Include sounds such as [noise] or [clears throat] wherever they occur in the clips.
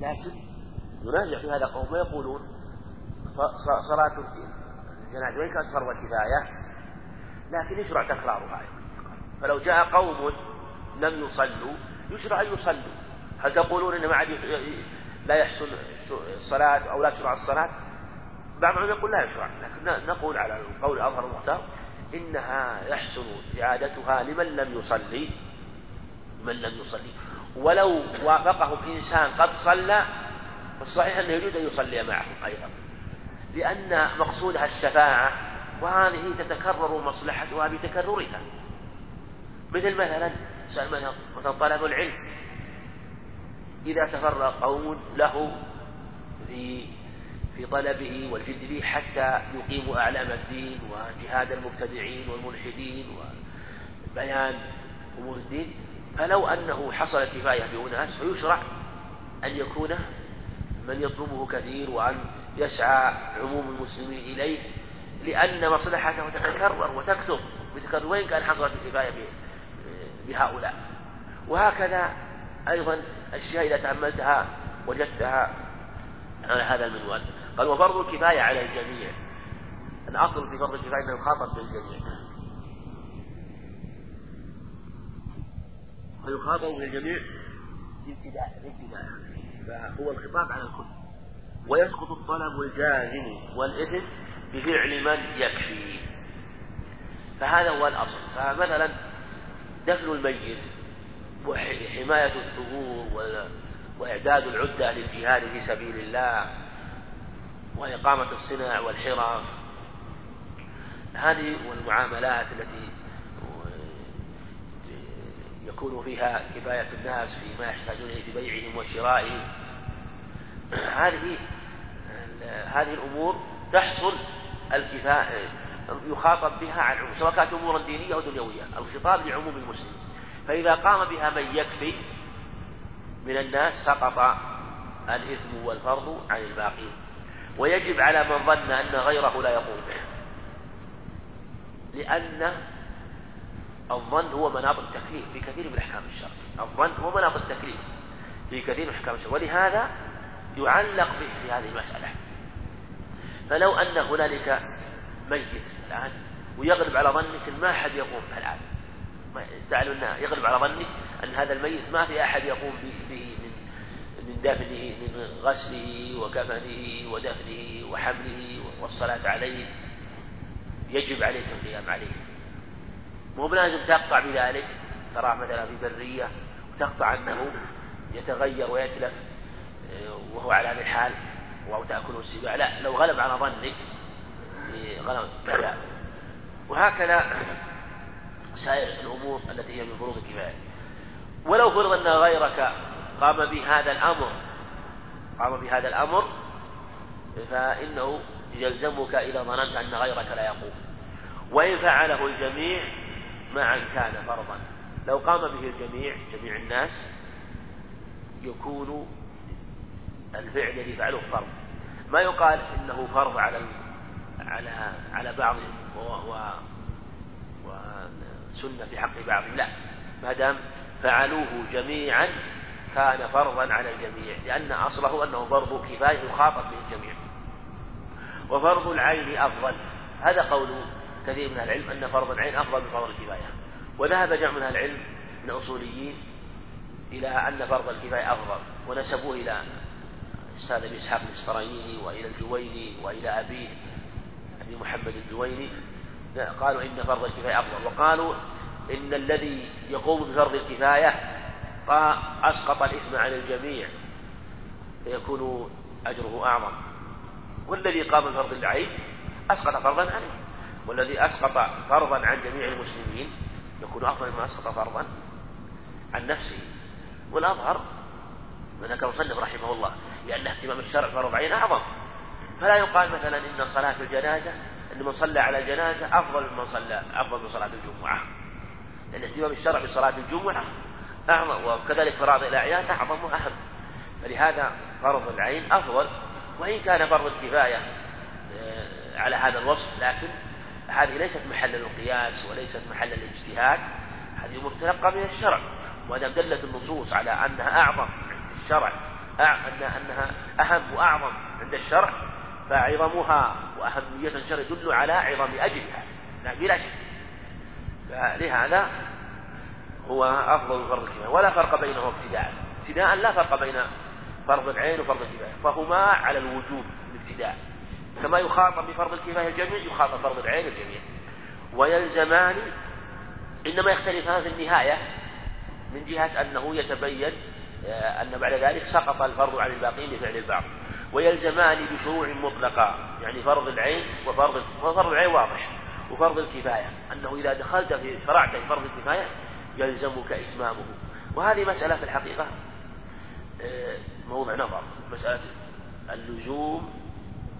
لكن ينازع في هذا قوم ويقولون صلاة الجنازة وإن كانت فرض كفاية لكن يشرع تكرارها فلو جاء قوم لم يصلوا يشرع أن يصلوا. هل تقولون إن ما عاد لا يحسن الصلاة أو لا تشرع الصلاة؟ بعض العلماء يقول لا يشرع لكن نقول على القول الأظهر المختار إنها يحسن إعادتها لمن لم يصلي من لم يصلي. ولو وافقهم إنسان قد صلى فالصحيح أنه يجوز أن يصلي معهم أيضا. لأن مقصودها الشفاعة وهذه تتكرر مصلحتها بتكررها. مثل مثلا مثلا طلب العلم. إذا تفرق قوم له في في طلبه والجد به حتى يقيموا أعلام الدين وجهاد المبتدعين والملحدين وبيان أمور الدين فلو أنه حصل كفاية بأناس فيشرع أن يكون من يطلبه كثير وأن يسعى عموم المسلمين إليه لأن مصلحته تتكرر وتكثر. بتكرر. وين كان حصلت الكفاية بهؤلاء. وهكذا أيضا الشيء إذا تأملتها وجدتها على هذا المنوال. قال وفرض الكفاية على الجميع. الأصل في فرض الكفاية أنه يخاطب بالجميع. فيخاطب بالجميع في ابتداء ابتداء فهو الخطاب على الكل. ويسقط الطلب الجازم والإثم بفعل من يكفي. فهذا هو الأصل. فمثلا دفن الميت وحماية الثغور وإعداد العدة للجهاد في سبيل الله وإقامة الصناع والحرف. هذه والمعاملات التي يكون فيها كفاية الناس فيما يحتاجون في بيعهم وشرائهم. هذه هذه الأمور تحصل الكفاية يخاطب بها عن عموم سواء كانت أمورا دينية أو دنيوية الخطاب لعموم المسلمين. فإذا قام بها من يكفي من الناس سقط الإثم والفرض عن الباقين. ويجب على من ظن أن غيره لا يقوم به. لأن الظن هو مناط التكليف في كثير من أحكام الشرع. الظن هو مناط التكليف في كثير من أحكام الشرع. ولهذا يعلق به في هذه المسألة. فلو أن هنالك ميت الآن ويغلب على ظنك ما أحد يقوم به الآن. تعلم أن يغلب على ظنك أن هذا الميت ما في أحد يقوم به من من دفنه من غسله وكفنه ودفنه وحمله والصلاة عليه. يجب عليك القيام عليه. مو بلازم تقطع بذلك تراه مثلا في برية وتقطع أنه يتغير ويتلف آه، وهو على هذه الحال أو تأكله السباع. لا لو غلب على ظنك غلب كذا وهكذا سائر الأمور التي هي من فروض الكفاية. ولو فرض أن غيرك قام بهذا الأمر قام بهذا الأمر فإنه يلزمك إذا ظننت أن غيرك لا يقوم. وإن فعله الجميع معا كان فرضا. لو قام به الجميع جميع الناس يكون الفعل الذي فعله فرض. ما يقال إنه فرض على على على بعض وسنه في حق بعض. لا. ما دام فعلوه جميعا كان فرضا على الجميع. لأن أصله أنه فرض كفاية يخاطب به الجميع. وفرض العين أفضل. هذا قول كثير من العلم أن فرض العين أفضل من فرض الكفاية. وذهب جمع من العلم من الأصوليين إلى أن فرض الكفاية أفضل ونسبوه إلى الأستاذ أبي إسحاق الإسفرايني وإلى الجويني وإلى أبي أبي محمد الجويني قالوا إن فرض الكفاية أفضل. وقالوا إن الذي يقوم بفرض الكفاية أسقط الإثم عن الجميع فيكون أجره أعظم. والذي قام بفرض العين أسقط فرضا عليه. والذي أسقط فرضا عن جميع المسلمين يكون أفضل مما أسقط فرضا عن نفسه. والأظهر من ذكر المصنف رحمه الله لأن اهتمام الشرع فرض عين أعظم. فلا يقال مثلا إن صلاة الجنازة أن من صلى على الجنازة أفضل ممن صلى أفضل من صلاة الجمعة. لأن اهتمام الشرع بصلاة الجمعة أعظم وكذلك فرائض الأعيان أعظم وأهم. فلهذا فرض العين أفضل وإن كان فرض الكفاية آه، على هذا الوصف لكن هذه ليست محل القياس وليست محل الاجتهاد هذه أمور تلقى من الشرع. دام دلت النصوص على أنها أعظم الشرع أن أنها أهم وأعظم عند الشرع فعظمها وأهمية الشرع يدل على عظم أجلها. لا بلا شك. فلهذا هو أفضل فرض الكفاية ولا فرق بينه ابتداء. ابتداء لا فرق بين فرض العين وفرض الكفاية فهما على الوجوب الابتداء. كما يخاطب بفرض الكفاية الجميع يخاطب فرض العين الجميع. ويلزمان إنما يختلفان في النهاية من جهة أنه يتبين آه، أن بعد ذلك سقط الفرض عن الباقين بفعل البعض ويلزمان بشروع مطلقة يعني فرض العين وفرض وفرض العين واضح وفرض الكفاية. أنه إذا دخلت في شرعت في فرض الكفاية يلزمك إتمامه. وهذه مسألة في الحقيقة آه، موضع نظر. مسألة اللزوم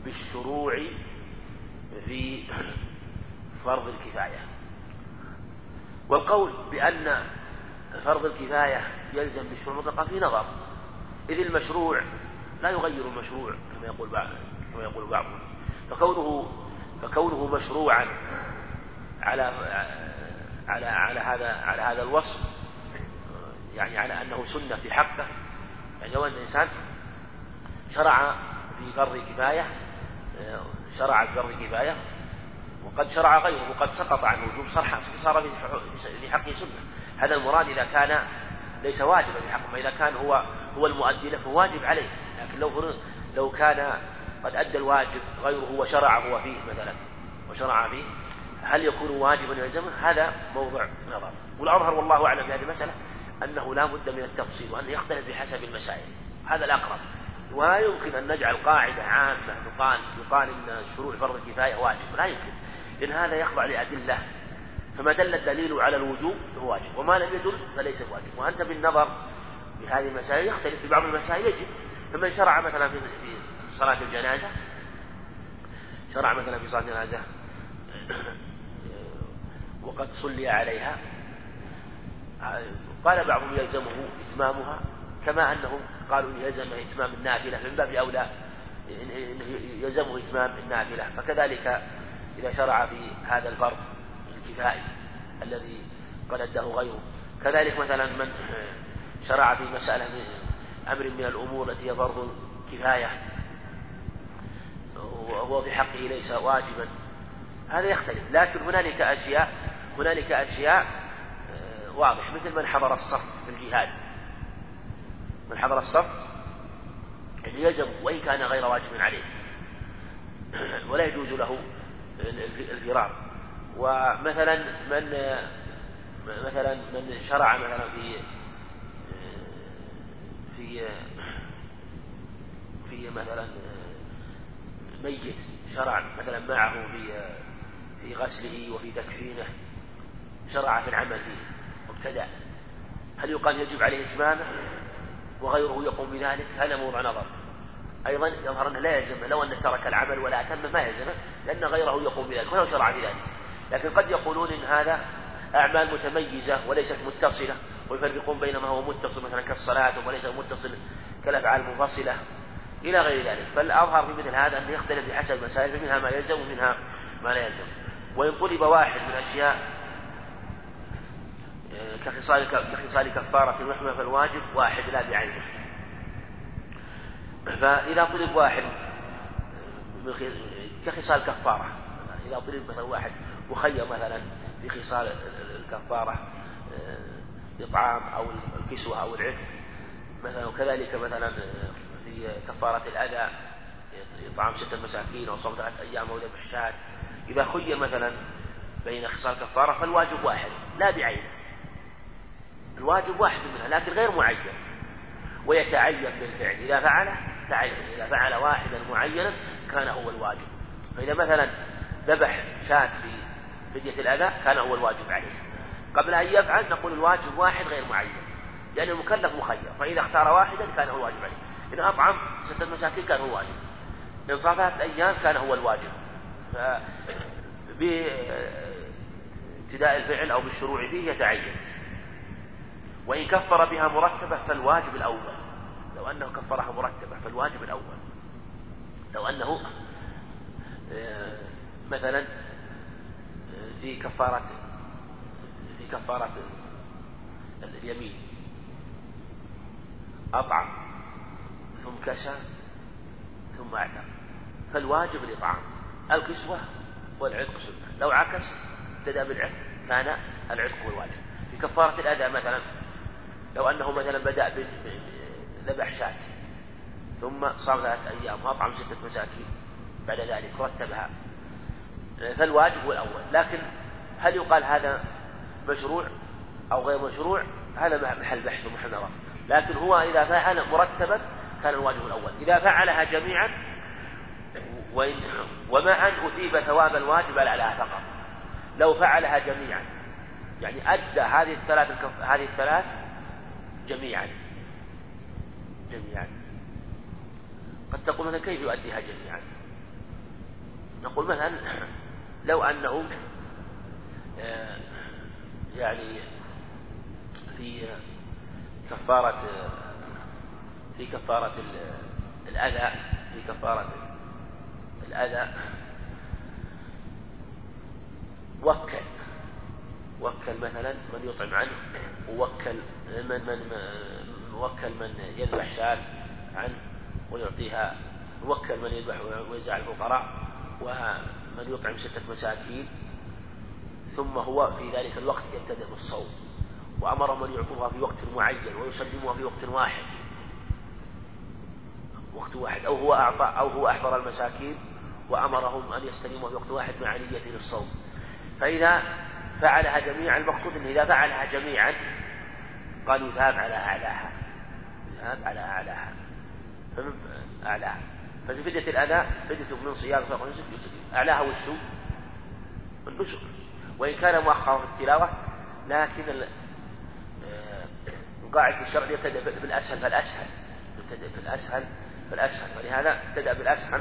بالشروع في فرض الكفاية. والقول بأن فرض الكفاية يلزم بالشروع المطلقة في نظر. إذ المشروع لا يغير المشروع كما يقول بعض كما يقول بعضهم فكونه فكونه مشروعا على على على هذا على هذا الوصف يعني على أنه سنة في حقه يعني لو أن الإنسان شرع في فرض كفاية شرع في فرض كفايه وقد شرع غيره وقد سقط عنه وجوب صار صار في حقه سنه هذا المراد إذا كان ليس واجبا في حقه فاذا كان هو هو المؤدي له واجب عليه. لكن لو لو كان قد أدى الواجب غيره وشرع هو فيه مثلا وشرع فيه هل يكون واجبا يلزمه؟ هذا موضع نظر. والأظهر والله أعلم في هذه المسألة أنه لا بد من التفصيل وانه يختلف بحسب المسائل. هذا الأقرب. ولا يمكن أن نجعل قاعدة عامة يقال يقال إن شروع فرض الكفاية واجب. لا يمكن. لأن هذا يخضع لأدلة. فما دل الدليل على الوجوب فهو واجب. وما لم يدل فليس بواجب وأنت بالنظر بهذه المسائل يختلف. في بعض المسائل يجب. فمن شرع مثلا في صلاة الجنازة شرع مثلا في صلاة الجنازة [clears throat] وقد صلي عليها قال بعضهم يلزمه إتمامها كما أنهم قالوا يلزم إتمام النافلة من باب أولى يلزمه إتمام النافلة. فكذلك إذا شرع في هذا الفرض الكفائي الذي قد أداه غيره. كذلك مثلا من شرع في مسألة من أمر من الأمور التي هي فرض كفاية وهو في حقه ليس واجبا. هذا يختلف. لكن هنالك أشياء هنالك أشياء آه، واضح. مثل من حضر الصف في الجهاد. من حضر الصف يعني يلزم وإن كان غير واجب عليه. [clears throat] ولا يجوز له الفرار. ومثلا من مثلا من شرع مثلا في في في مثلا ميت شرع مثلا معه في في غسله وفي تكفينه شرع في العمل فيه وابتدأ هل يقال يجب عليه إتمامه؟ وغيره يقوم بذلك هذا موضع نظر. أيضا يظهر أنه لا يلزم لو أنه ترك العمل ولا أتم ما يلزمه لأن غيره يقوم بذلك ولو شرع بذلك. لكن قد يقولون إن هذا أعمال متميزة وليست متصلة ويفرقون بين ما هو متصل مثلا كالصلاة وليس متصل كالأفعال المنفصلة إلى غير ذلك. فالأظهر في مثل هذا أنه يختلف بحسب المسائل فمنها ما يلزم ومنها ما لا يلزم. وإن طلب واحد من أشياء كخصال كخصال كفارة المحمى فالواجب واحد لا بعينه. فإذا طلب واحد كخصال كفارة إذا طلب مثلا واحد مخير مثلا في خصال الكفارة إطعام أو الكسوة أو العتق مثلا وكذلك مثلا في كفارة الأذى إطعام ستة مساكين أو صوم ثلاثة أيام أو ذبح إذا خير مثلا بين خصال كفارة فالواجب واحد لا بعينه. الواجب واحد منها لكن غير معين. ويتعين بالفعل. إذا فعله تعين إذا فعل واحدا معينا كان هو الواجب. فإذا مثلا ذبح شاة في فدية الأذى كان هو الواجب عليه. قبل أن يفعل نقول الواجب واحد غير معين. لأن المكلف مخير. فإذا اختار واحدا كان هو الواجب عليه. إن أطعم ستة مساكين كان هو الواجب. إن صافت أيام كان هو الواجب. بابتداء الفعل أو بالشروع فيه يتعين. وإن كفر بها مرتبة فالواجب الأول. لو أنه كفرها مرتبة فالواجب الأول. لو أنه آه، مثلا آه، في كفارة في كفارة اليمين. أطعم ثم كسى ثم اعتق فالواجب الإطعام. الكسوة والعتق سنة. لو عكس ابتدأ بالعتق. كان العتق هو الواجب. في كفارة الأذى مثلا لو أنه مثلا بدأ بذبح شاة ثم صام ثلاثة أيام وأطعم ستة مساكين بعد ذلك رتبها. فالواجب هو الأول. لكن هل يقال هذا مشروع أو غير مشروع؟ هذا محل بحث ومحل لكن هو إذا فعل مرتبا كان الواجب الأول. إذا فعلها جميعا وإن ومعا أثيب ثواب الواجب على فقط. لو فعلها جميعا يعني أدى هذه الثلاث. هذه الثلاث جميعا. جميعا. قد تقول مثلا كيف يؤديها جميعا؟ نقول مثلا لو أنه آه، يعني في كفارة في كفارة الأذى في كفارة الأذى وكل وكل مثلا من يطعم عنه ووكل من من وكل من يذبح شاة عنه ويعطيها وكل من يذبح ويجعل الفقراء ومن يطعم ستة مساكين ثم هو في ذلك الوقت يبتدئ بالصوم. وأمرهم أن يعطوها في وقت معين ويسلموها في وقت واحد. وقت واحد. أو هو أعطى أو هو أحضر المساكين وأمرهم أن يستلموها في وقت واحد مع نية للصوم. فإذا فعلها جميعا المقصود أنه إذا فعلها جميعا قال يثاب على أعلاها. يثاب على أعلاها. أعلاها. ففي فدية الأذى فدية من صيام أعلاها وشو؟ النسك وإن كان مؤخرا في التلاوة لكن القاعدة آه، الشرع يبتدأ بالأسهل فالأسهل. يبتدأ بالأسهل فالأسهل. ولهذا ابتدأ بالأسهل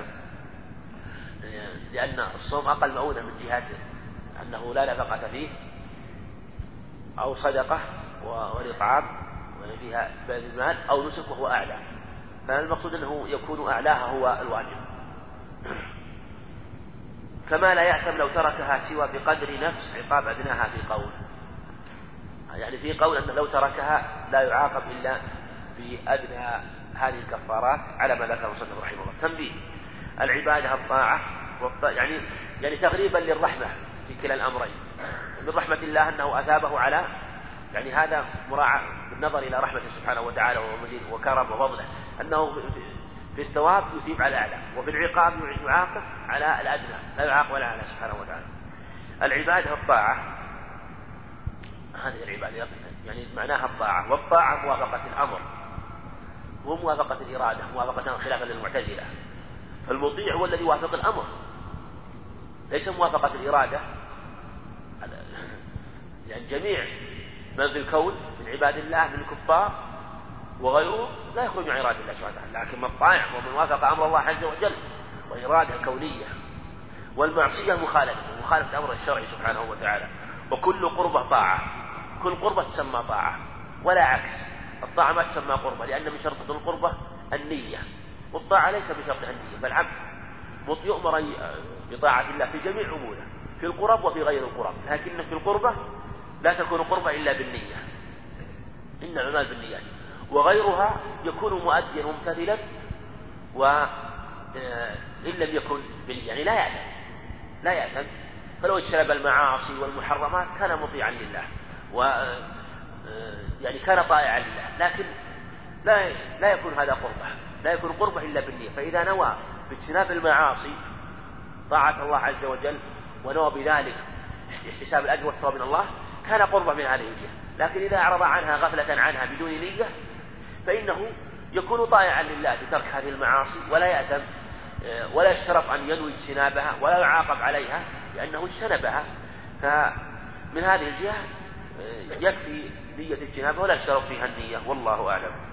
لأن الصوم أقل مؤونة من جهة أنه لا نفقة فيه أو صدقة والإطعام فيها المال أو نسك وهو أعلى. فالمقصود أنه يكون أعلاها هو الواجب. [clears throat] كما لا يأثم لو تركها سوى بقدر نفس عقاب أدناها في قول. يعني في قول أنه لو تركها لا يعاقب إلا بأدنى هذه الكفارات على ما ذكر المصنف رحمه الله تنبيه. العبادة الطاعة يعني يعني تغريبا للرحمة. في كلا الأمرين. من رحمة الله أنه أثابه على يعني هذا مراعاة بالنظر إلى رحمته سبحانه وتعالى وكرم وفضله أنه في الثواب يثيب على الأعلى وفي العقاب يعاقب على الأدنى لا يعاقب على الأعلى سبحانه وتعالى. العبادة الطاعة هذه العبادة يعني معناها الطاعة والطاعة موافقة الأمر وموافقة الإرادة موافقة خلافا للمعتزلة. فالمطيع هو الذي يوافق الأمر. ليس موافقة الإرادة. يعني جميع من في الكون من عباد الله من الكفار وغيره لا يخرج عن إرادة الله سبحانه لكن من طاع ومن وافق أمر الله عز وجل وإرادة كونية والمعصية مخالفة مخالفة أمر الشرع سبحانه وتعالى. وكل قربة طاعة. كل قربة تسمى طاعة. ولا عكس. الطاعة ما تسمى قربة لأن من شرط القربة النية. والطاعة ليس بشرط النية فالعبد يؤمر بطاعة الله في جميع أموره في القرب وفي غير القرب. لكن في القربة لا تكون قربة إلا بالنية. إن الأعمال بالنيات وغيرها يكون مؤديا ممتثلا وإن آه، لم يكن بالنية. يعني لا يأثم. لا يأثم. فلو اجتنب المعاصي والمحرمات كان مطيعا لله. و آه، يعني كان طائعا لله. لكن لا لا يكون هذا قربة. لا يكون قربة إلا بالنية. فإذا نوى باجتناب المعاصي طاعة الله عز وجل ونوى بذلك احتساب الأجر والثواب من الله كان قربة من هذه الجهة. لكن إذا أعرض عنها غفلة عنها بدون نية فإنه يكون طائعا لله بترك هذه المعاصي ولا يأثم آه، ولا يشترط أن ينوي اجتنابها ولا يعاقب عليها لأنه اجتنبها. فمن هذه الجهة آه، يكفي نية اجتنابها ولا يشترط فيها النية والله أعلم.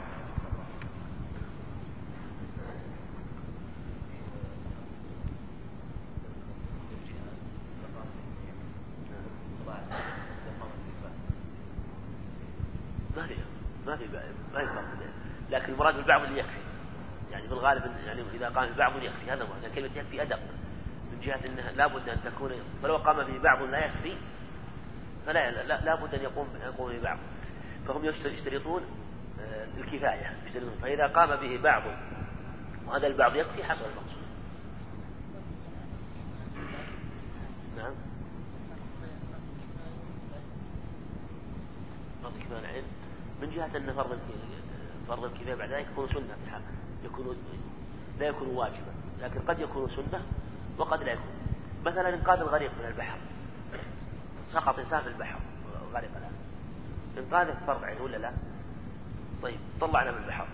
ما في ما في ما يفرق لكن المراد بالبعض اللي يكفي. يعني في الغالب يعني إذا قام ببعض يكفي. هذا هو. كلمة يكفي أدق. من جهة إنها لابد أن تكون فلو قام به بعض لا يكفي فلا لا لابد أن يقوم يقوم ببعض فهم يشترطون آه، الكفاية يشترطون. فإذا قام به بعض وهذا البعض يكفي حصل المقصود نعم فرض كفاية العين من جهة أن فرض فرض الكفاية بعد ذلك يكون سنة في حال يكون لا يكون واجبا. لكن قد يكون سنة وقد لا يكون. مثلا إنقاذ الغريق من البحر. سقط إنسان في البحر. غرق الآن. إنقاذه فرض عين ولا لا؟ طيب طلعنا من البحر.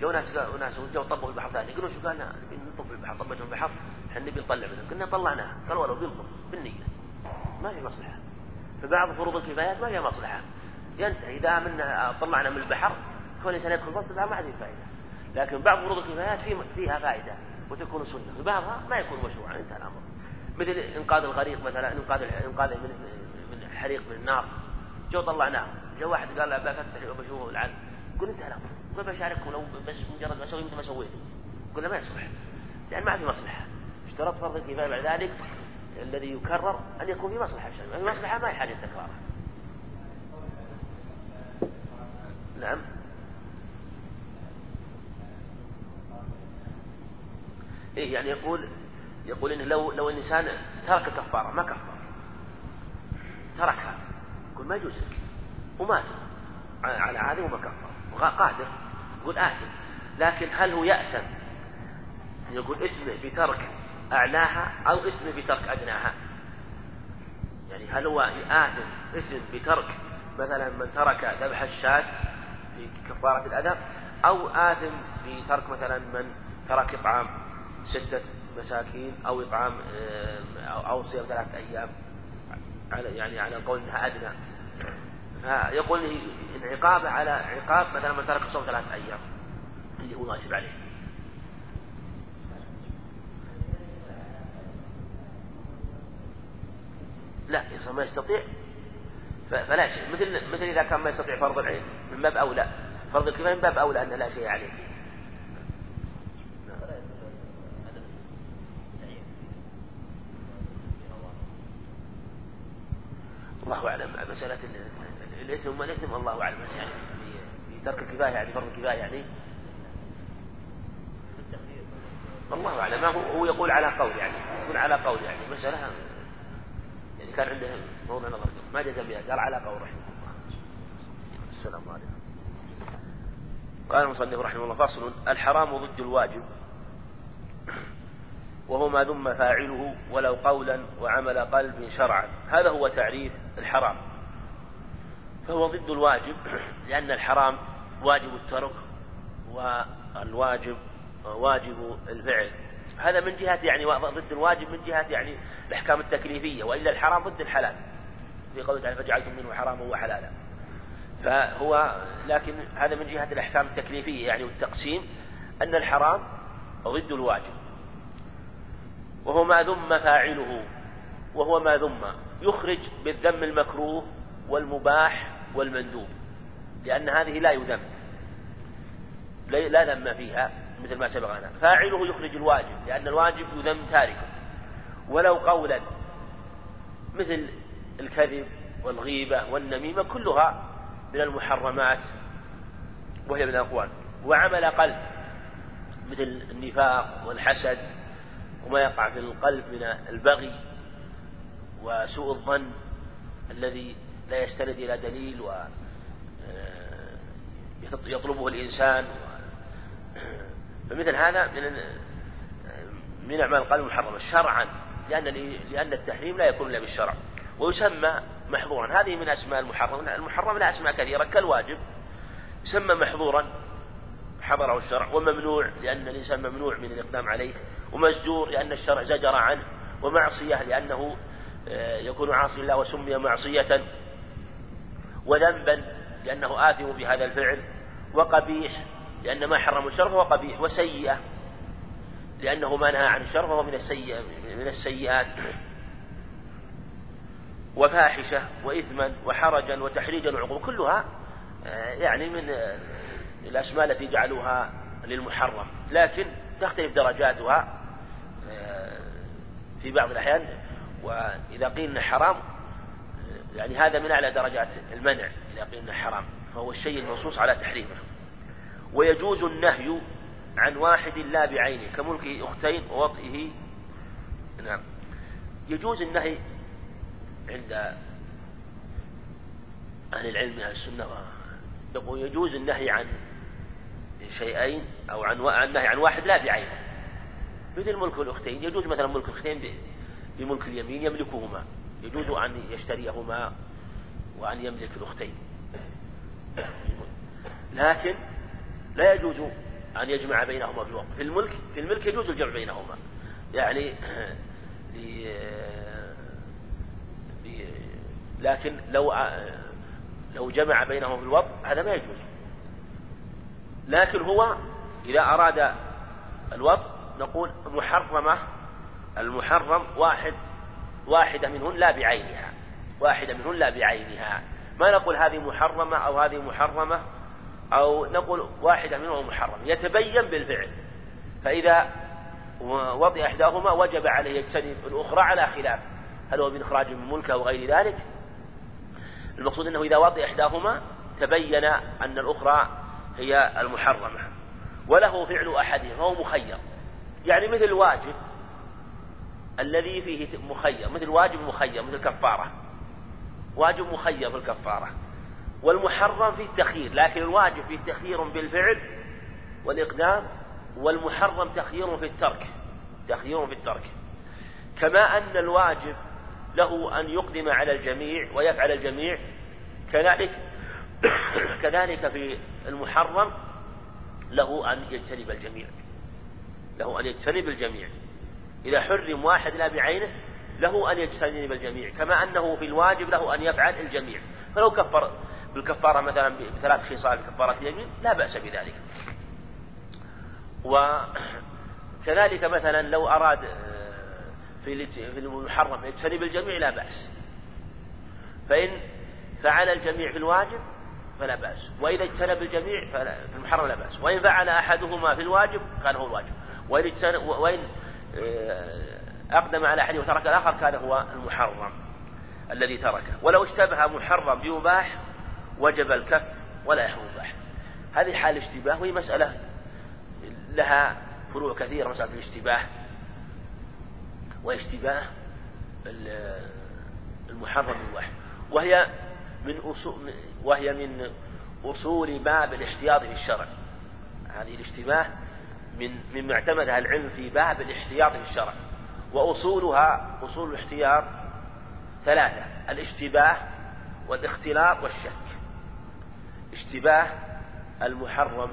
جو ناس ناس جو طبوا في البحر ثاني. يقولون شو قالنا؟ نطب في البحر. طبينا في البحر. إحنا نبي نطلع منه قلنا طلعناه قال ولو بيلقط بالنية. ما في مصلحة. فبعض فروض الكفايات ما فيها مصلحة. ينتهي. إذا منا طلعنا من البحر كل إنسان يدخل فصل ما عندي فائدة. لكن بعض فروض الكفايات فيها فائدة وتكون سنة. بعضها ما يكون مشروعا انتهى الأمر. مثل إنقاذ الغريق مثلا إنقاذ إنقاذ من من الحريق من النار. جو طلعناه. جو واحد قال بفتح وبشوفه العن قل انتهى الأمر. ما بشارككم لو بس مجرد ما أسوي مثل ما سويت. قلنا ما يصلح. لأن ما في مصلحة. اشترط فرض الكفاية بعد ذلك الذي يكرر أن يكون في مصلحة. في مصلحة ما يحتاج تكراره. نعم. إيه يعني يقول يقول إن لو لو الإنسان ترك الكفارة ما كفر. تركها يقول ما يجوز لك. ومات. على هذه وما كفر. قادر. يقول آثم لكن هل هو يأثم؟ يقول اسمه بترك أعلاها أو اسمه بترك أدناها. يعني هل هو آثم اسم بترك؟ مثلا من ترك ذبح الشاة في كفارة الأذى أو آثم بترك مثلا من ترك إطعام ستة مساكين أو إطعام آه، أو صيام ثلاثة أيام على يعني على قول أنها أدنى. فيقول إن عقابه على عقاب مثلا من ترك الصوم ثلاثة أيام اللي هو واجب عليه. لا إذا ما يستطيع. فلا شيء. مثل مثل إذا كان ما يستطيع فرض العين من باب أولى. فرض الكفاية من باب أولى أن لا شيء عليه. الله أعلم. مسألة الإثم والإثم الله أعلم. يعني في ترك الكفاية يعني فرض الكفاية يعني. الله أعلم. هو يقول على قول يعني. يقول على قول يعني. مسألة يعني كان عنده موضع نظر ما جزم بها قال على قول رحمه الله. السلام عليكم. قال المصنف رحمه الله فصل. الحرام ضد الواجب وهو ما ذم فاعله ولو قولا وعمل قلب شرعا. هذا هو تعريف الحرام. فهو ضد الواجب لأن الحرام واجب الترك والواجب واجب الفعل. هذا من جهة يعني ضد الواجب من جهة يعني الأحكام التكليفية وإلا الحرام ضد الحلال. في قوله تعالى فجعلتم منه حراما وحلالا. فهو لكن هذا من جهة الأحكام التكليفية يعني والتقسيم أن الحرام ضد الواجب. وهو ما ذم فاعله وهو ما ذم يخرج بالذم المكروه والمباح والمندوب لأن هذه لا يذم لا ذم فيها مثل ما سبقنا فاعله يخرج الواجب لأن الواجب يذم تاركه. ولو قولا مثل الكذب والغيبة والنميمة كلها من المحرمات وهي من الأقوال. وعمل قلب مثل النفاق والحسد وما يقع في القلب من البغي وسوء الظن الذي لا يستند إلى دليل و آه، يطلبه الإنسان فمثل هذا من من أعمال القلب المحرمة شرعا لأن لأن التحريم لا يكون إلا بالشرع. ويسمى محظورا. هذه من أسماء المحرم. المحرم لها أسماء كثيرة. كالواجب يسمى محظورا حضره الشرع وممنوع لأن الإنسان ممنوع من الإقدام عليه ومزجور لأن الشرع زجر عنه ومعصية لأنه آه، يكون عاصي الله وسمي معصية وذنبا لأنه آثم بهذا الفعل وقبيح لأن ما حرم الشر فهو قبيح وسيئة لأنه ما نهى عن الشر فهو من السيئة من السيئات. وفاحشة وإثما وحرجا وتحريجا وعقوبة كلها آه، يعني من آه، الأسماء التي جعلوها للمحرم. لكن تختلف درجاتها آه، في بعض الأحيان. وإذا قيل أنه حرام يعني هذا من أعلى درجات المنع إذا قيل أنه حرام. فهو الشيء المنصوص على تحريمه. ويجوز النهي عن واحد لا بعينه كملك أختين ووطئه. نعم. يجوز النهي عند أهل العلم من أهل السنة يقول يجوز النهي عن شيئين أو عن النهي عن واحد لا بعينه مثل ملك الأختين يجوز مثلا ملك الأختين بملك اليمين يملكهما يجوز أن يشتريهما وأن يملك الأختين. لكن لا يجوز أن يجمع بينهما في الوقت. في الملك في الملك يجوز الجمع بينهما. يعني [clears throat] لكن لو لو جمع بينهما في الوضع هذا ما يجوز. لكن هو إذا أراد الوضع نقول محرمة المحرم واحد واحدة منهن لا بعينها واحدة منهن لا بعينها. ما نقول هذه محرمة أو هذه محرمة أو نقول واحدة منهما محرمة يتبين بالفعل. فإذا وضع إحداهما وجب عليه يجتنب الأخرى على خلاف. هل هو من إخراج من ملكه أو غير ذلك؟ المقصود أنه إذا وضع إحداهما تبين أن الأخرى هي المحرمة. وله فعل أحدهما فهو مخير. يعني مثل الواجب الذي فيه مخير مثل واجب مخير مثل كفارة. واجب مخير في الكفارة. والمحرم فيه تخيير لكن الواجب فيه تخيير بالفعل والإقدام والمحرم تخيير في الترك تخيير في الترك. كما أن الواجب له أن يقدم على الجميع ويفعل الجميع. كذلك [coughs] كذلك في المحرم له أن يجتنب الجميع. له أن يجتنب الجميع. إذا حرم واحد لا بعينه له أن يجتنب الجميع. كما أنه في الواجب له أن يفعل الجميع. فلو كفر بالكفارة مثلا بثلاث خصال كفارة اليمين لا بأس بذلك. وكذلك [coughs] مثلا لو أراد في المحرم يجتنب الجميع لا بأس. فإن فعل الجميع في الواجب فلا بأس. وإذا اجتنب الجميع في المحرم لا بأس. وإن فعل أحدهما في الواجب كان هو الواجب. وإن, وإن آه، أقدم على أحد وترك الآخر كان هو المحرم الذي تركه. ولو اشتبه محرم بمباح وجب الكف ولا يحرم مباح هذه حال الاشتباه وهي مسألة لها فروع كثيرة مسألة الاشتباه. واشتباه المحرم الواحد. وهي من أصول وهي من أصول باب الاحتياط في الشرع هذه الاشتباه من مما اعتمدها العلم في باب الاحتياط في الشرع وأصولها أصول الاحتياط ثلاثة الاشتباه والاختلاط والشك. اشتباه المحرم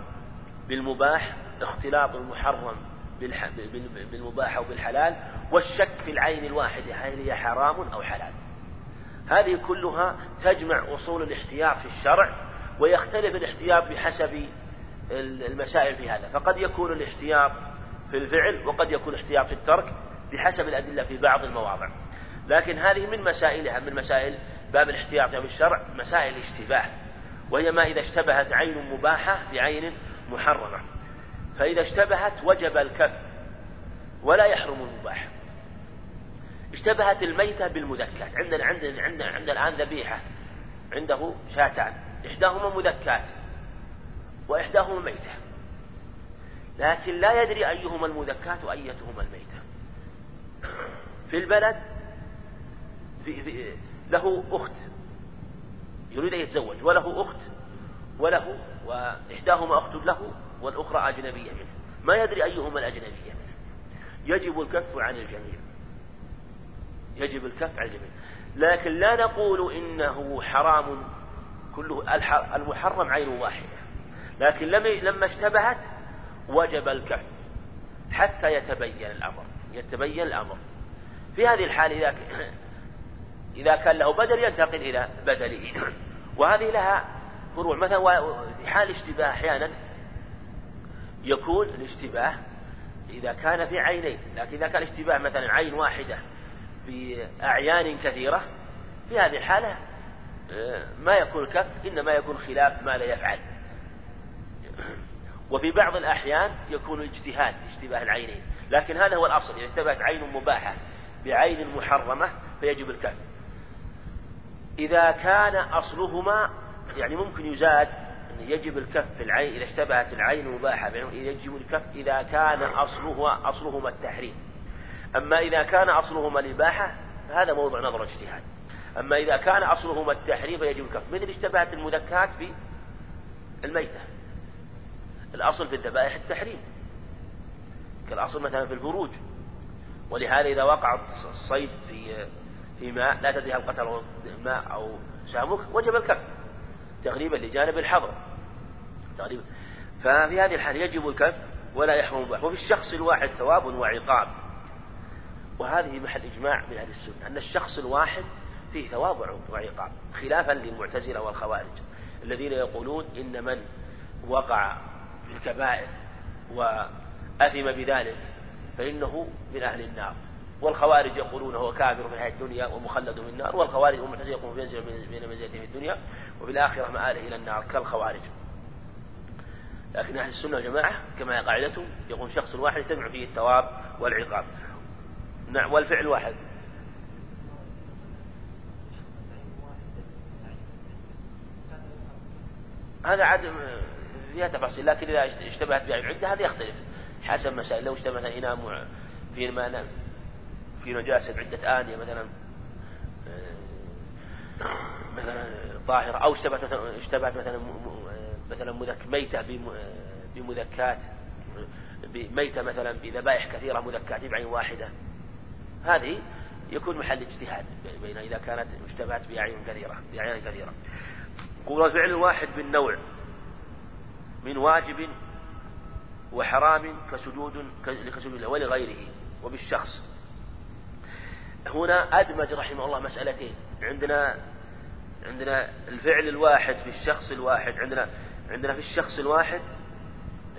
بالمباح اختلاط المحرم بالمباح أو بالحلال والشك في العين الواحدة هل هي حرام أو حلال. هذه كلها تجمع أصول الاحتياط في الشرع ويختلف الاحتياط بحسب المسائل في هذا. فقد يكون الاحتياط في الفعل وقد يكون الاحتياط في الترك بحسب الأدلة في بعض المواضع. لكن هذه من مسائلها من مسائل باب الاحتياط في الشرع مسائل الاشتباه. وهي ما إذا اشتبهت عين مباحة بعين محرمة. فإذا اشتبهت وجب الكف ولا يحرم المباح. اشتبهت الميتة بالمذكات. عندنا عندنا عندنا عندنا الآن ذبيحة عنده شاتان. إحداهما مذكات وإحداهما ميتة. لكن لا يدري أيهما المذكات وأيتهما الميتة. في البلد في في له أخت يريد أن يتزوج وله أخت وله وإحداهما أخت له والأخرى أجنبية منه. ما يدري أيهما الأجنبية منه. يجب الكف عن الجميع. يجب الكف عن الجميع. لكن لا نقول إنه حرام كله. المحرم عين واحدة. لكن لما اشتبهت وجب الكف حتى يتبين الأمر. يتبين الأمر. في هذه الحال إذا [coughs] إذا كان له بدل ينتقل إلى بدله. [coughs] وهذه لها فروع. مثلا في حال اشتباه أحيانا يكون الاشتباه إذا كان في عينين لكن إذا كان اشتباه مثلا عين واحدة في أعيان كثيرة في هذه الحالة آه، ما يكون الكف إنما يكون خلاف ما لا يفعل. وفي بعض الأحيان يكون اجتهاد اشتباه العينين لكن هذا هو الأصل إذا اشتبهت عين مباحة بعين محرمة فيجب الكف. إذا كان أصلهما يعني ممكن يزاد يجب الكف في العين إذا اشتبهت العين مباحة يجب الكف إذا كان أصله أصلهما التحريم. أما إذا كان أصلهما الإباحة فهذا موضع نظر اجتهاد. أما إذا كان أصلهما التحريم فيجب الكف. مثل اشتبهت المذكات في الميتة. الأصل في الذبائح التحريم. كالأصل مثلا في الفروج ولهذا إذا وقع الصيد في في ماء لا تدري هل قتله ماء أو سامك وجب الكف. تغليبا لجانب الحظر. تغليبا ففي هذه الحال يجب الكف ولا يحرم المباح وفي الشخص الواحد ثواب وعقاب. وهذه محل إجماع من أهل السنة أن الشخص الواحد فيه ثواب وعقاب خلافا للمعتزلة والخوارج الذين يقولون إن من وقع في الكبائر وأثم بذلك فإنه من أهل النار. والخوارج يقولون هو كافر في الحياة الدنيا ومخلد من النار والخوارج والمعتزلة يقولون ينزل بين منزلته في الدنيا وفي الآخرة مآله إلى النار كالخوارج. لكن أهل السنة والجماعة كما هي قاعدتهم يقول شخص واحد يجتمع فيه الثواب والعقاب. نعم والفعل واحد. هذا عدم فيها تفاصيل لكن إذا اشتبهت بها العدة هذا يختلف. حسب مسائل لو اشتبه مثلا إناء في الماء في نجاسة عدة آنية مثلا مثلا ظاهرة أو اشتبهت مثلا اشتبهت مثلا مثلا ميتة بمذكات ميتة مثلا بذبائح كثيرة مذكات بعين واحدة. هذه يكون محل اجتهاد بين إذا كانت اشتبهت بأعين كثيرة بأعيان كثيرة. قول الفعل الواحد بالنوع من واجب وحرام كسجود كسجود ولغيره وبالشخص. هنا أدمج رحمه الله مسألتين. عندنا عندنا الفعل الواحد في الشخص الواحد. عندنا عندنا في الشخص الواحد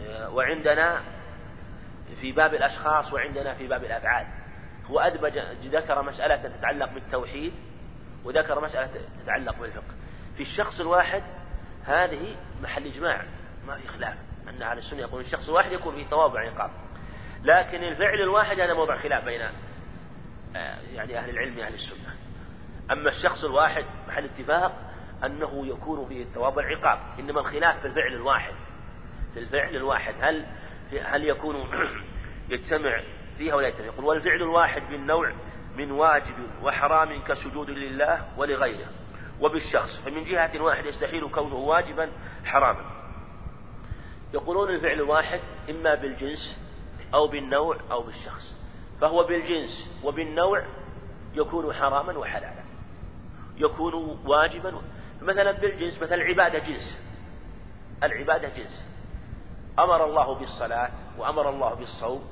آه، وعندنا في باب الأشخاص وعندنا في باب الأفعال. هو أدمج ذكر مسألة تتعلق بالتوحيد وذكر مسألة تتعلق بالفقه. في الشخص الواحد هذه محل إجماع ما في خلاف. أن أهل السنة يقول الشخص الواحد يكون فيه ثواب وعقاب لكن الفعل الواحد هذا موضع خلاف بين يعني أهل العلم أهل السنة. أما الشخص الواحد محل اتفاق أنه يكون فيه الثواب والعقاب إنما الخلاف في الفعل الواحد. في الفعل الواحد. هل هل يكون [clears throat] يجتمع فيها ولا يجتمع يقول والفعل الواحد بالنوع من واجب وحرام كسجود لله ولغيره وبالشخص. فمن جهة واحدة يستحيل كونه واجبا حراما. يقولون الفعل الواحد إما بالجنس أو بالنوع أو بالشخص. فهو بالجنس وبالنوع يكون حراما وحلالا يكون واجبا. مثلا بالجنس مثلا العبادة جنس العبادة جنس. أمر الله بالصلاة وأمر الله بالصوم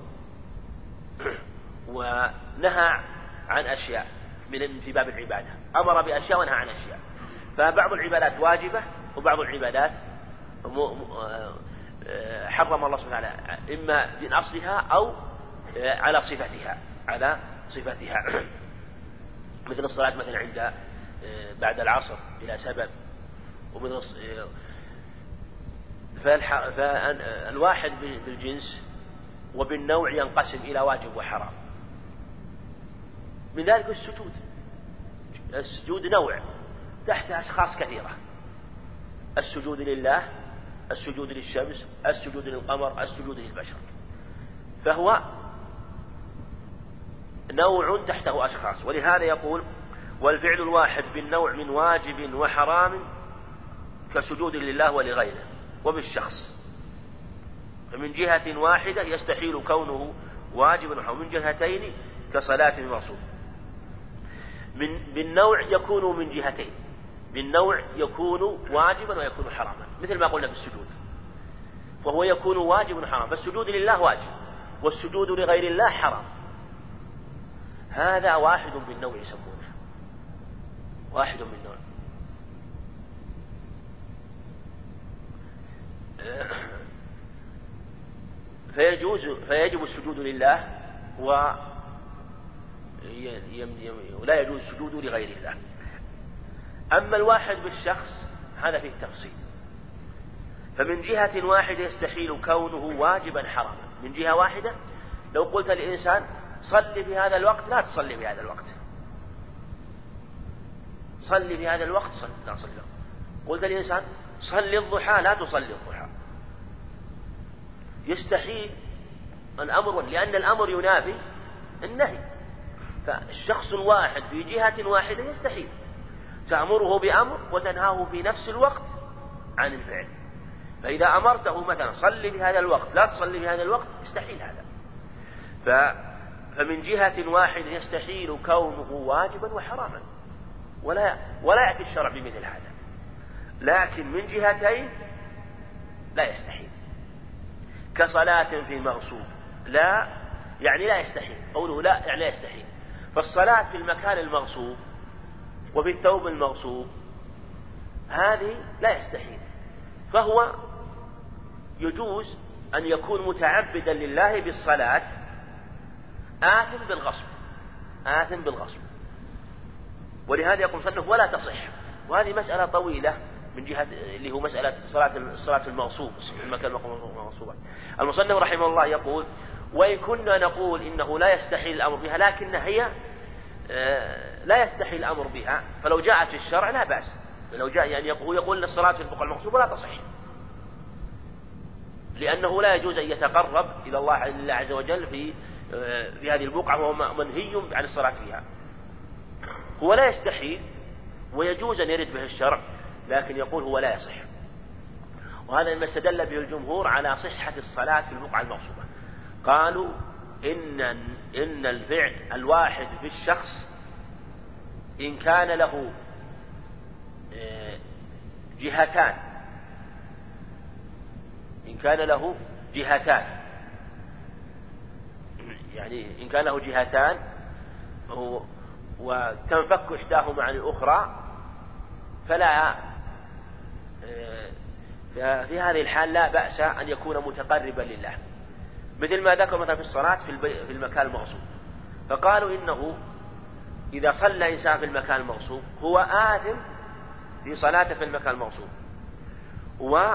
[clears throat] ونهى عن أشياء من في باب العبادة. أمر بأشياء ونهى عن أشياء. فبعض العبادات واجبة وبعض العبادات حرم الله سبحانه وتعالى إما من أصلها أو على صفتها على صفتها مثل الصلاة مثلا عند بعد العصر بلا سبب. ومن فالواحد بالجنس وبالنوع ينقسم إلى واجب وحرام. من ذلك السجود. السجود نوع تحت أشخاص كثيرة. السجود لله السجود للشمس السجود للقمر السجود للبشر. فهو نوع تحته أشخاص. ولهذا يقول والفعل الواحد بالنوع من واجب وحرام كسجود لله ولغيره وبالشخص. فمن جهة واحدة يستحيل كونه واجبا ومن جهتين كصلاة الرسول من بالنوع يكون من جهتين. بالنوع يكون واجبا ويكون حراما. مثل ما قلنا بالسجود. وهو يكون واجب حرام فالسجود لله واجب والسجود لغير الله حرام. هذا واحد بالنوع يسمونه. واحد بالنوع فيجوز فيجب السجود لله و ولا يجوز السجود لغير الله. أما الواحد بالشخص هذا فيه تفصيل. فمن جهة واحدة يستحيل كونه واجبا حراما. من جهة واحدة لو قلت للإنسان صلي في هذا الوقت لا تصلي في هذا الوقت. صلي في هذا الوقت صلي لا تصلي قلت للإنسان صل الضحى لا تصلي الضحى. يستحيل الأمر لأن الأمر ينافي النهي. فالشخص الواحد في جهة واحدة يستحيل تأمره بأمر وتنهاه في نفس الوقت عن الفعل. فإذا أمرته مثلا صلي في هذا الوقت لا تصلي في هذا الوقت يستحيل هذا. ف فمن جهة واحدة يستحيل كونه واجبا وحراما. ولا ولا يأتي الشرع بمثل هذا. لكن من جهتين لا يستحيل. كصلاة في مغصوب لا يعني لا يستحيل. قوله لا يعني لا يستحيل. فالصلاة في المكان المغصوب وفي الثوب المغصوب هذه لا يستحيل. فهو يجوز أن يكون متعبدا لله بالصلاة آثم بالغصب. آثم بالغصب. ولهذا يقول صنف ولا تصح. وهذه مسألة طويلة من جهة اللي هو مسألة صلاة الصلاة المغصوب المكان المغصوب المصنف رحمه الله يقول وإن كنا نقول إنه لا يستحيل الأمر بها لكن هي آه، لا يستحيل الأمر بها فلو جاءت في الشرع لا بأس. لو جاء يعني يقول, يقول أن الصلاة في البقعة المغصوبة لا تصح. لأنه لا يجوز أن يتقرب إلى الله عز وجل في في هذه البقعة وهو منهي عن الصلاة فيها. هو لا يستحيل ويجوز أن يرد به الشرع لكن يقول هو لا يصح. وهذا مما استدل به الجمهور على صحة الصلاة في البقعة المغصوبة قالوا إن إن الفعل الواحد في الشخص إن كان له آه، جهتان. إن كان له جهتان. يعني إن كان له جهتان وتنفك إحداهما عن الأخرى فلا آه، في هذه الحال لا بأس أن يكون متقربا لله. مثل ما ذكر مثلا في الصلاة في, في المكان المغصوب. فقالوا إنه إذا صلى إنسان في المكان المغصوب هو آثم في صلاته في المكان المغصوب. و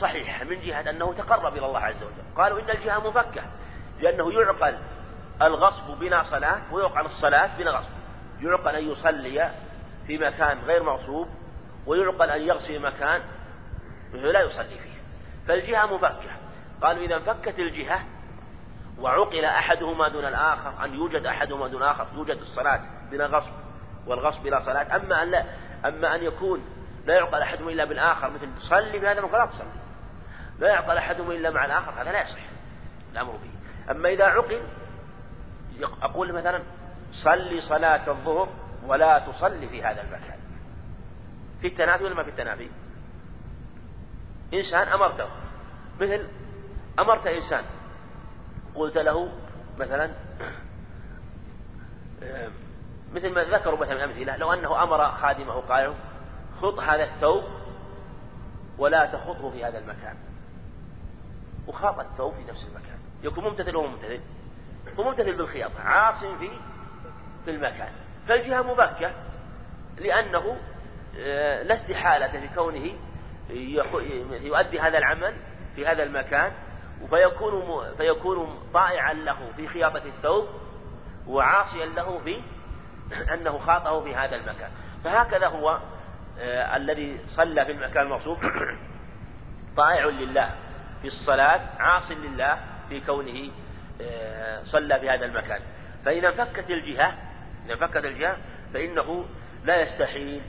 صحيحة من جهة أنه تقرب إلى الله عز وجل. قالوا إن الجهة مفكة لأنه يعقل الغصب بلا صلاة ويعقل الصلاة بلا غصب. يعقل أن يصلي في مكان غير مغصوب ويعقل أن يغسل مكان لا يصلي فيه. فالجهة مفكة قالوا إذا انفكت الجهة وعقل أحدهما دون الآخر أن يوجد أحدهما دون الآخر يوجد الصلاة بلا غصب والغصب بلا صلاة. أما أن لا أما أن يكون لا يعقل أحدهما إلا بالآخر مثل صلي في هذا المكان لا تصلي. لا يعقل أحدهما إلا مع الآخر هذا لا يصح الأمر به أما إذا عقل أقول مثلا صلي صلاة الظهر ولا تصلي في هذا المكان. في التنافي ولا ما في التنافي؟ إنسان أمرته. مثل أمرت إنسان. قلت له مثلا مثل ما ذكروا مثلا أمثلة لو أنه أمر خادمه قال خط هذا الثوب ولا تخطه في هذا المكان. وخاط الثوب في نفس المكان. يكون ممتثل وهو ممتثل. هو ممتثل بالخياطة عاص في في المكان. فالجهة مبكة لأنه آه، لا استحالة في كونه يؤدي هذا العمل في هذا المكان فيكون فيكون طائعا له في خياطة الثوب وعاصيا له في [coughs] أنه خاطه في هذا المكان. فهكذا هو آه الذي صلى في المكان المغصوب [coughs] طائع لله. في الصلاة عاص لله في كونه آه صلى في هذا المكان. فإذا انفكت الجهة إذا انفكت الجهة فإنه لا يستحيل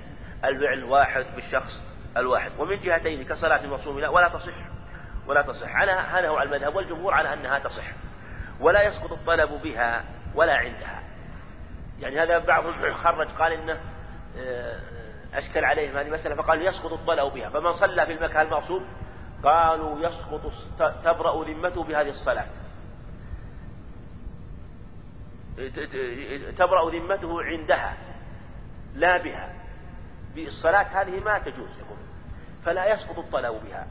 الفعل الواحد بالشخص الواحد. ومن جهتين كصلاة المغصوب لا ولا تصح ولا تصح. على هذا هو المذهب والجمهور على أنها تصح. ولا يسقط الطلب بها ولا عندها. يعني هذا بعضهم [clears throat] خرج قال إنه آه، أشكل عليهم هذه المسألة فقال يسقط الطلب بها. فمن صلى في المكان المغصوب قالوا يسقط تبرأ ذمته بهذه الصلاة. تبرأ ذمته عندها لا بها. بالصلاة هذه ما تجوز يقول. فلا يسقط الطلب بها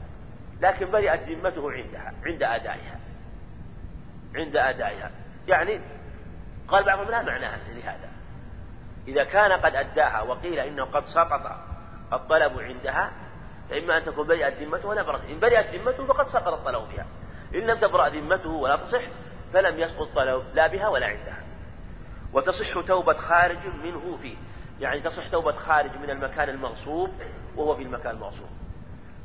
لكن برئت ذمته عندها عند أدائها. عند أدائها. يعني قال بعضهم لا معنى لهذا. إذا كان قد أداها وقيل إنه قد سقط الطلب عندها فإما أن تكون برئت ذمته ولا برأت إن برئت ذمته فقد سقط الطلب بها. إن لم تبرأ ذمته ولا تصح فلم يسقط الطلب لا بها ولا عندها. وتصح توبة خارج منه فيه. يعني تصح توبة خارج من المكان المغصوب وهو في المكان المغصوب.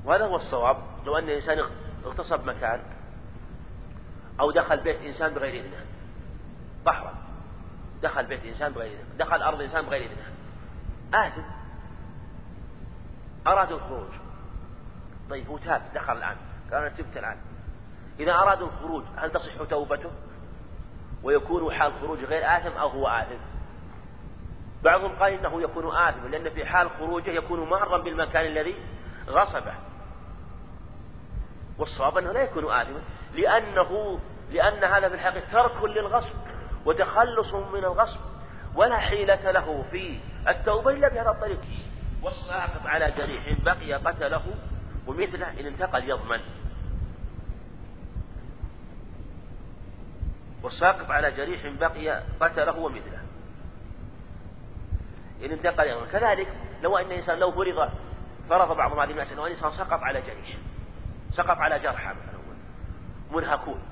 وهذا هو الصواب. لو أن الإنسان اغتصب مكان أو دخل بيت إنسان بغير إذنه. بحرا دخل بيت إنسان بغير إذنه. دخل أرض إنسان بغير إذنه. آثم أراد الخروج. طيب هو تاب دخل الآن. قال أنا تبت الآن. إذا أرادوا الخروج هل تصح توبته؟ ويكون حال خروج غير آثم أو هو آثم؟ بعضهم قال إنه يكون آثما لأن في حال خروجه يكون مارا بالمكان الذي غصبه. والصواب أنه لا يكون آثما لأنه لأن هذا في الحقيقة ترك للغصب وتخلص من الغصب ولا حيلة له في التوبة إلا بهذا الطريق. والساقط على جريح بقي قتله ومثله إن انتقل يضمن. والساقط على جريح بقي قتله ومثله إن انتقل يضمن. كذلك لو أن إنسان لو فرض فرض بعض هذه الناس أنه إنسان سقط على جريح سقط على جرحى مثلا منهكون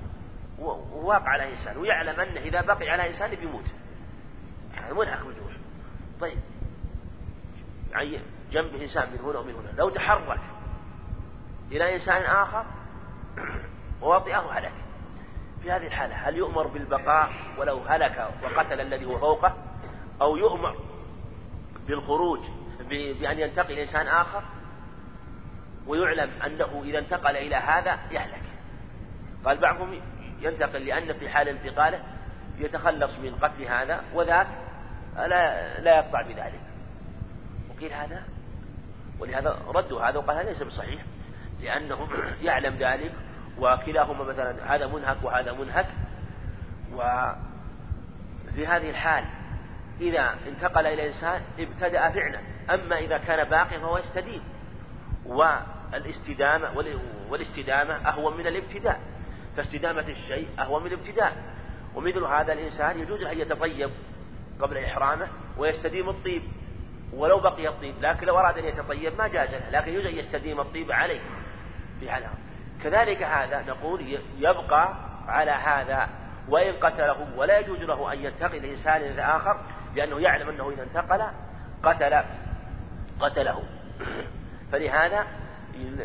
وواقع على إنسان ويعلم أنه إذا بقي على إنسان بيموت. يعني منهك بالجروح طيب. يعني جنبه إنسان من هنا ومن هنا. لو تحرك إلى إنسان آخر ووطئه هلك في هذه الحالة هل يؤمر بالبقاء ولو هلك وقتل الذي هو فوقه؟ أو يؤمر بالخروج بأن ينتقل إنسان آخر؟ ويعلم أنه إذا انتقل إلى هذا يهلك. قال بعضهم ينتقل لأن في حال انتقاله يتخلص من قتل هذا وذاك لا لا يقطع بذلك. وقيل هذا ولهذا ردوا هذا وقال هذا ليس بصحيح. لأنه يعلم ذلك وكلاهما مثلا هذا منهك وهذا منهك. وفي هذه الحال إذا انتقل إلى إنسان ابتدأ فعلا أما إذا كان باقيا فهو يستدين. والإستدامة والإستدامة أهون من الابتداء. فاستدامة الشيء أهون من الابتداء. ومثل هذا الإنسان يجوز أن يتطيب قبل إحرامه ويستديم الطيب ولو بقي الطيب لكن لو أراد أن يتطيب ما جاز له لكن يجوز أن يستديم الطيب عليه. حالها كذلك هذا نقول يبقى على هذا وإن قتله ولا يجوز له أن ينتقل إنسان إلى آخر لأنه يعلم أنه إذا انتقل قتل قتله. [clears throat] فلهذا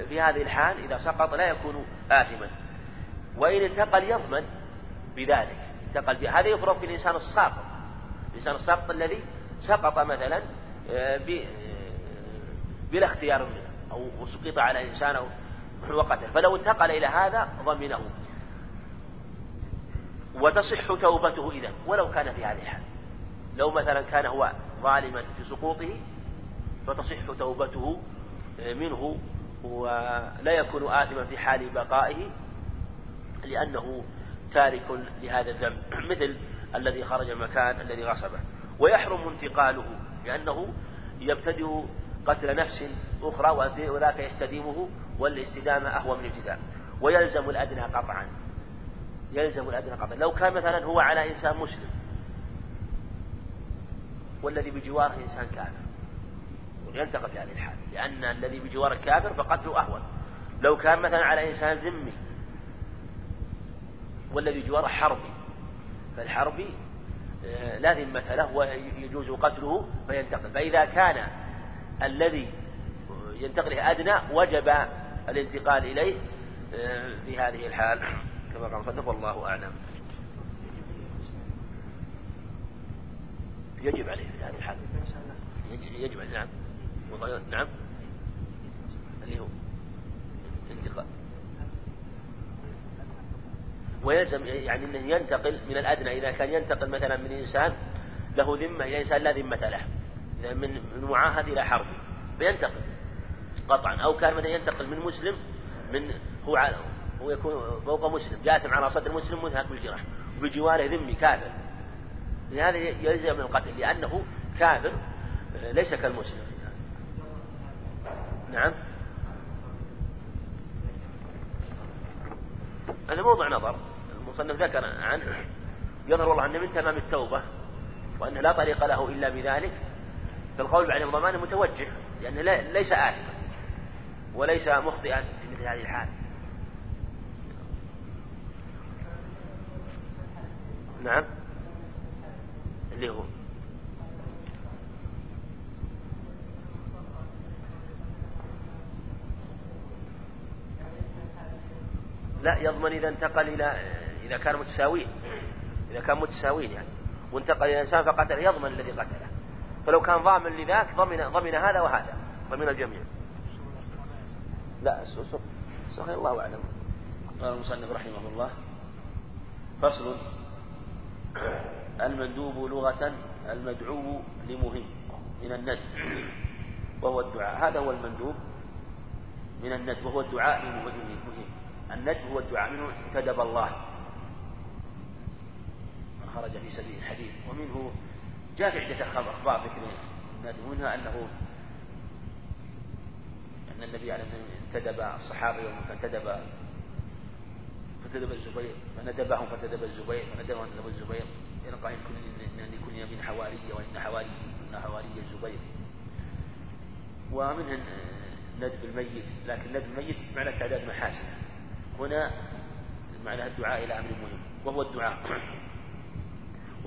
في هذه الحال إذا سقط لا يكون آثما. وإن انتقل يضمن بذلك. انتقل هذا يفرض في الإنسان الساقط الإنسان الساقط الذي سقط مثلا آه، آه، بلا اختيار منه أو سقط على إنسان أو وقتل فلو انتقل إلى هذا ضمنه. وتصح توبته إذا ولو كان في هذه الحال لو مثلا كان هو ظالما في سقوطه فتصح توبته منه ولا يكون آثما في حال بقائه لأنه تارك لهذا الذنب. [clears throat] مثل الذي خرج المكان الذي غصبه. ويحرم انتقاله لأنه يبتدئ قتل نفس أخرى وذاك يستديمه والاستدامة أهوى من الابتداء ويلزم الأدنى قطعا. يلزم الأدنى قطعا. لو كان مثلا هو على إنسان مسلم والذي بجواره إنسان كافر. ينتقل في هذه الحال لأن الذي بجوار الكافر فقتله أهون لو كان مثلا على إنسان ذمي والذي جواره حربي فالحربي آه، لا ذمة له ويجوز قتله فينتقل فإذا كان الذي ينتقل إليه أدنى وجب الانتقال إليه آه، في هذه الحال. كما قال صدق والله أعلم. يجب عليه في هذه الحال. يجب نعم. نعم. اللي هو انتقال. ويلزم يعني إنه ينتقل من الأدنى إذا كان ينتقل مثلا من إنسان له ذمة إلى إنسان لا ذمة له. من من معاهد إلى حرب فينتقل قطعا أو كان مثلا ينتقل من مسلم من هو هو يكون فوق مسلم جاثم على صدر مسلم منهك بالجراح وبجواره ذمي كافر. لهذا يلزم من القتل لأنه كافر ليس كالمسلم. نعم. هذا موضع نظر. المصنف ذكر عنه يظهر والله أنه من تمام التوبة وأنه لا طريق له إلا بذلك فالقول بعدم ضمانه متوجه لأنه ليس آثما وليس مخطئا في مثل هذه الحال. نعم. اللي هو. لا يضمن إذا انتقل إلى إذا كان متساوين إذا كان متساوين يعني. وانتقل إلى إنسان فقتله يضمن الذي قتله. فلو كان ضامن لذاك ضمن ضمن هذا وهذا ضمن الجميع. لا صحيح الله أعلم. قال المصنف رحمه الله فصل المندوب لغة المدعو لمهم من الند وهو الدعاء. هذا هو المندوب من الند وهو الدعاء لمهم. الند هو الدعاء منه انتدب الله. خرج في سبيل الحديث ومنه جاء في عدة أخبار ذكر الند ومنها أنه أن النبي عليه الصلاة والسلام انتدب الصحابة يوم فانتدب فانتدب الزبير فندبهم فانتدب الزبير فندبهم فانتدب الزبير إن قال إن لكل نبي حوارية وإن حواري إن حواري الزبير. ومنها ندب الميت لكن ندب الميت معنى تعداد محاسن. هنا معنى الدعاء إلى أمر مهم وهو الدعاء.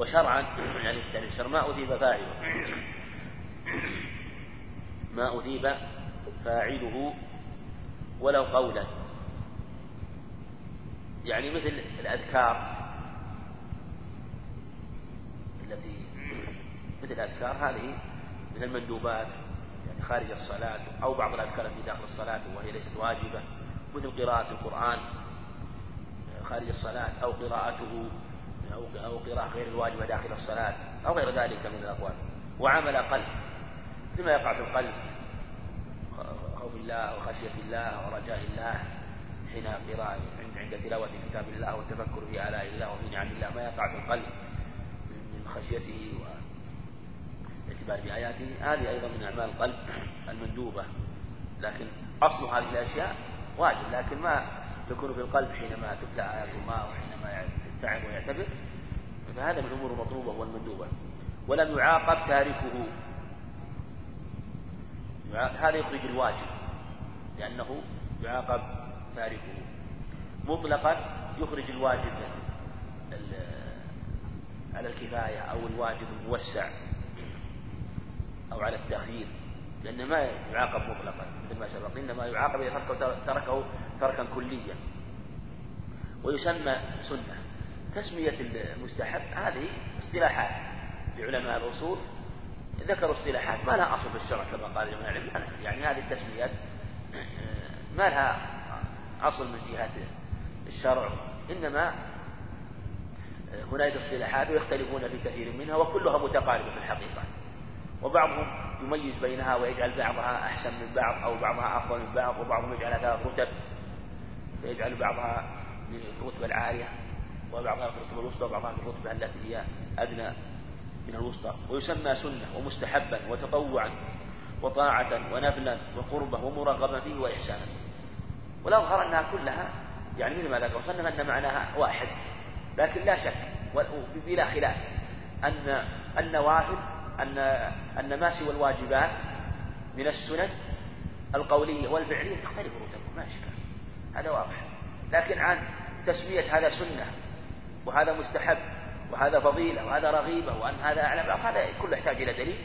وشرعا يعني يعني الشرع ما أذيب فاعله. ما أذيب فاعله ولو قولا. يعني مثل الأذكار التي مثل الأذكار هذه من المندوبات يعني خارج الصلاة أو بعض الأذكار التي داخل الصلاة وهي ليست واجبة مثل قراءة القرآن خارج الصلاة أو قراءته أو أو قراءة غير الواجبة داخل الصلاة أو غير ذلك من الأقوال. وعمل قلب. لما يقع في القلب؟ خوف الله وخشية الله ورجاء الله. حين قراءة عند تلاوة كتاب الله والتفكر في آلاء الله وفي نعم الله. ما يقع في القلب من خشيته والاعتبار بآياته. هذه أيضا من أعمال القلب المندوبة. لكن أصل هذه الأشياء واجب. لكن ما تكون في القلب حينما تتلى آيات الله وحينما يتعب ويعتبر فهذا من الأمور المطلوبة والمندوبة. ولم يعاقب تاركه. هذا يخرج الواجب لأنه يعاقب تاركه. مطلقا يخرج الواجب على الكفاية أو الواجب الموسع أو على التأخير لأنه ما يعاقب مطلقا مثل ما سبق. إنما يعاقب إذا تركه, تركا كليا. ويسمى سنة. تسمية المستحب هذه اصطلاحات لعلماء الأصول ذكروا اصطلاحات ما لها أصل في الشرع كما قال جماعة العلم يعني هذه التسميات ما لها أصل من جهة الشرع إنما هناك اصطلاحات ويختلفون في كثير منها وكلها متقاربة في الحقيقة وبعضهم يميز بينها ويجعل بعضها أحسن من بعض أو بعضها أفضل من بعض وبعضهم يجعلها رتب فيجعل بعضها من الرتبة العالية. وبعضها في الرتبة الوسطى وبعضها في الرتبة التي هي أدنى من الوسطى ويسمى سنة ومستحبا وتطوعا وطاعة ونفلا وقربة ومرغبا فيه وإحسانا والأظهر أنها كلها يعني مثل ما ذكر وصنف أن معناها واحد لكن لا شك بلا خلاف أن النوافل أن أن ما سوى الواجبات من السنن القولية والفعلية تختلف رتبه ما إشكال هذا واضح لكن عن تسمية هذا سنة وهذا مستحب وهذا فضيلة وهذا رغيبة وأن هذا أعلى هذا كله يحتاج إلى دليل.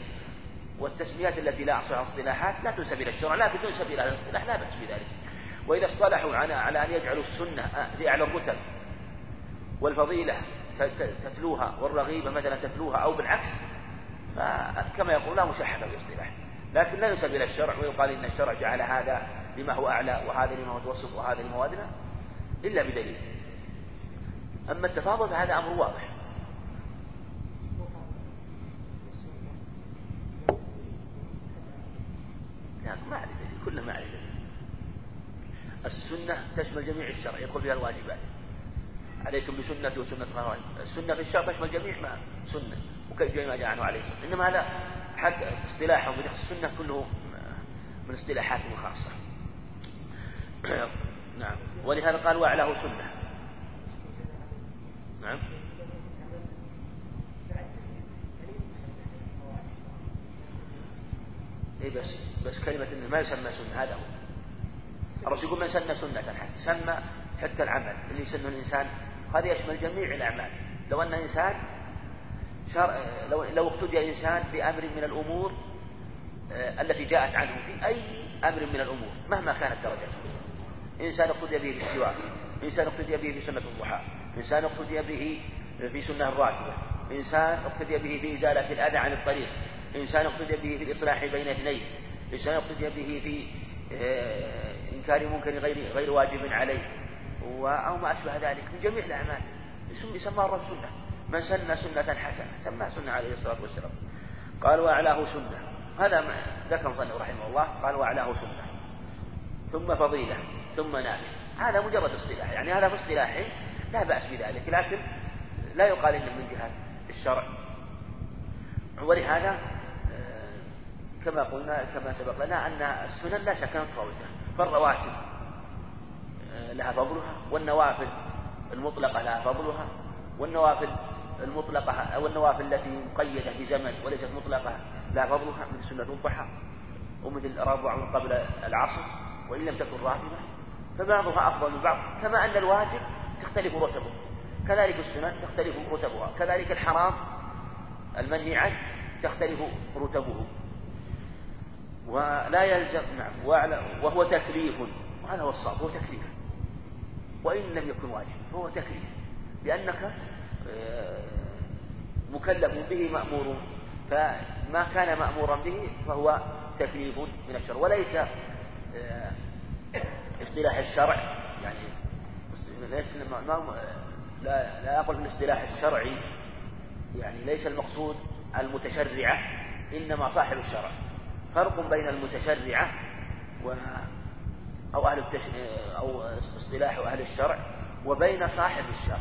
والتسميات التي لا أصلها اصطلاحات لا تنسب إلى الشرع لكن تنسب إلى الاصطلاح لا بأس بذلك. وإذا اصطلحوا على أن يجعلوا السنة في أعلى الرتب والفضيلة تتلوها والرغيبة مثلا تتلوها أو بالعكس فكما يقول لا مشاحة بالاصطلاح لكن لا ينسب إلى الشرع ويقال إن الشرع جعل هذا لما هو أعلى وهذا لما هو متوسط وهذا لما هو أدنى إلا بدليل. أما التفاضل فهذا أمر واضح. كله ما عليه دليل السنة تشمل جميع الشرع يدخل فيها الواجبات. عليكم بسنتي وسنة الخوارج السنة في الشرع تشمل جميع ما سنة وكيف ما جاء عنه عليه الصلاة إنما هذا حتى اصطلاحهم بنفس السنة كله من اصطلاحاتهم الخاصة [clears throat] نعم. ولهذا قال وأعلاه سنة. نعم. إيه بس بس كلمة إنه ما يسمى سنة هذا هو. الرسول يقول من سن سنة حسنة سمى حتى العمل. اللي يسنه الإنسان هذا يشمل جميع الأعمال. لو أن إنسان شر... لو لو اقتدي إنسان بأمر من الأمور آه، التي جاءت عنه في أي أمر من الأمور مهما كانت درجته. إنسان اقتدي به بالسواك إنسان اقتدي به في سنة الضحى. إنسان اقتدي به في سنة الراتبة إنسان اقتدي به في إزالة الأذى عن الطريق. إنسان اقتدي به في الإصلاح بين اثنين. إنسان اقتدي به في آه، إنكار منكر غير غير واجب عليه. أو ما أشبه ذلك. من جميع الأعمال. يسمى الرب سنة. من سن سنة حسنة. سمى سنة عليه الصلاة والسلام. قال وأعلاه سنة. هذا ما ذكر مصنف رحمه الله قال وأعلاه سنة. ثم فضيلة. ثم نافع. هذا مجرد اصطلاح. يعني هذا في اصطلاحه لا بأس بذلك لكن لا يقال إنه من جهة الشرع. ولهذا آه، كما قلنا كما سبق لنا أن السنن لا شك متفاوتة. فالرواتب آه، لها فضلها والنوافل المطلقة لها فضلها والنوافل المطلقة والنوافل التي مقيدة بزمن وليست مطلقة لها فضلها من سنة الضحى ومثل ربع قبل العصر وإن لم تكن راتبة فبعضها أفضل من بعض كما أن الواجب تختلف رتبه. كذلك السنن تختلف رتبها. كذلك الحرام المنهي عنه تختلف رتبه. ولا يلزم نعم وهو تكليف. وهذا هو الصواب هو تكليف. وإن لم يكن واجب فهو تكليف. لأنك آه، مكلف به مأمور. فما كان مأمورا به فهو تكليف من الشرع. وليس آه، اصطلاح الشرع يعني ليس ما لا لا أقول بالاصطلاح الشرعي يعني ليس المقصود المتشرعة إنما صاحب الشرع. فرق بين المتشرعة و أو أهل التش... أو اصطلاح أهل الشرع وبين صاحب الشرع.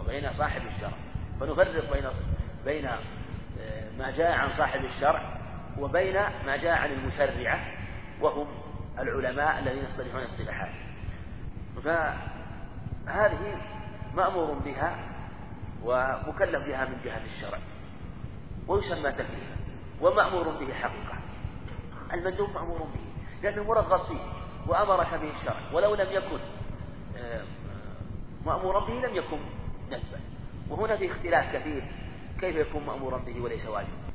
وبين صاحب الشرع. فنفرق بين بين آه، ما جاء عن صاحب الشرع وبين ما جاء عن المشرعة وهم العلماء الذين يصطلحون اصطلاحات فهذه مأمور بها ومكلف بها من جهة الشرع ويسمى تكليفا ومأمور به حقيقة. المندوب مأمور به لأنه مرغب فيه وأمرك به الشرع ولو لم يكن آه، مأمورا به لم يكن ندبا وهنا في اختلاف كثير كيف يكون مأمورا به وليس واجبا؟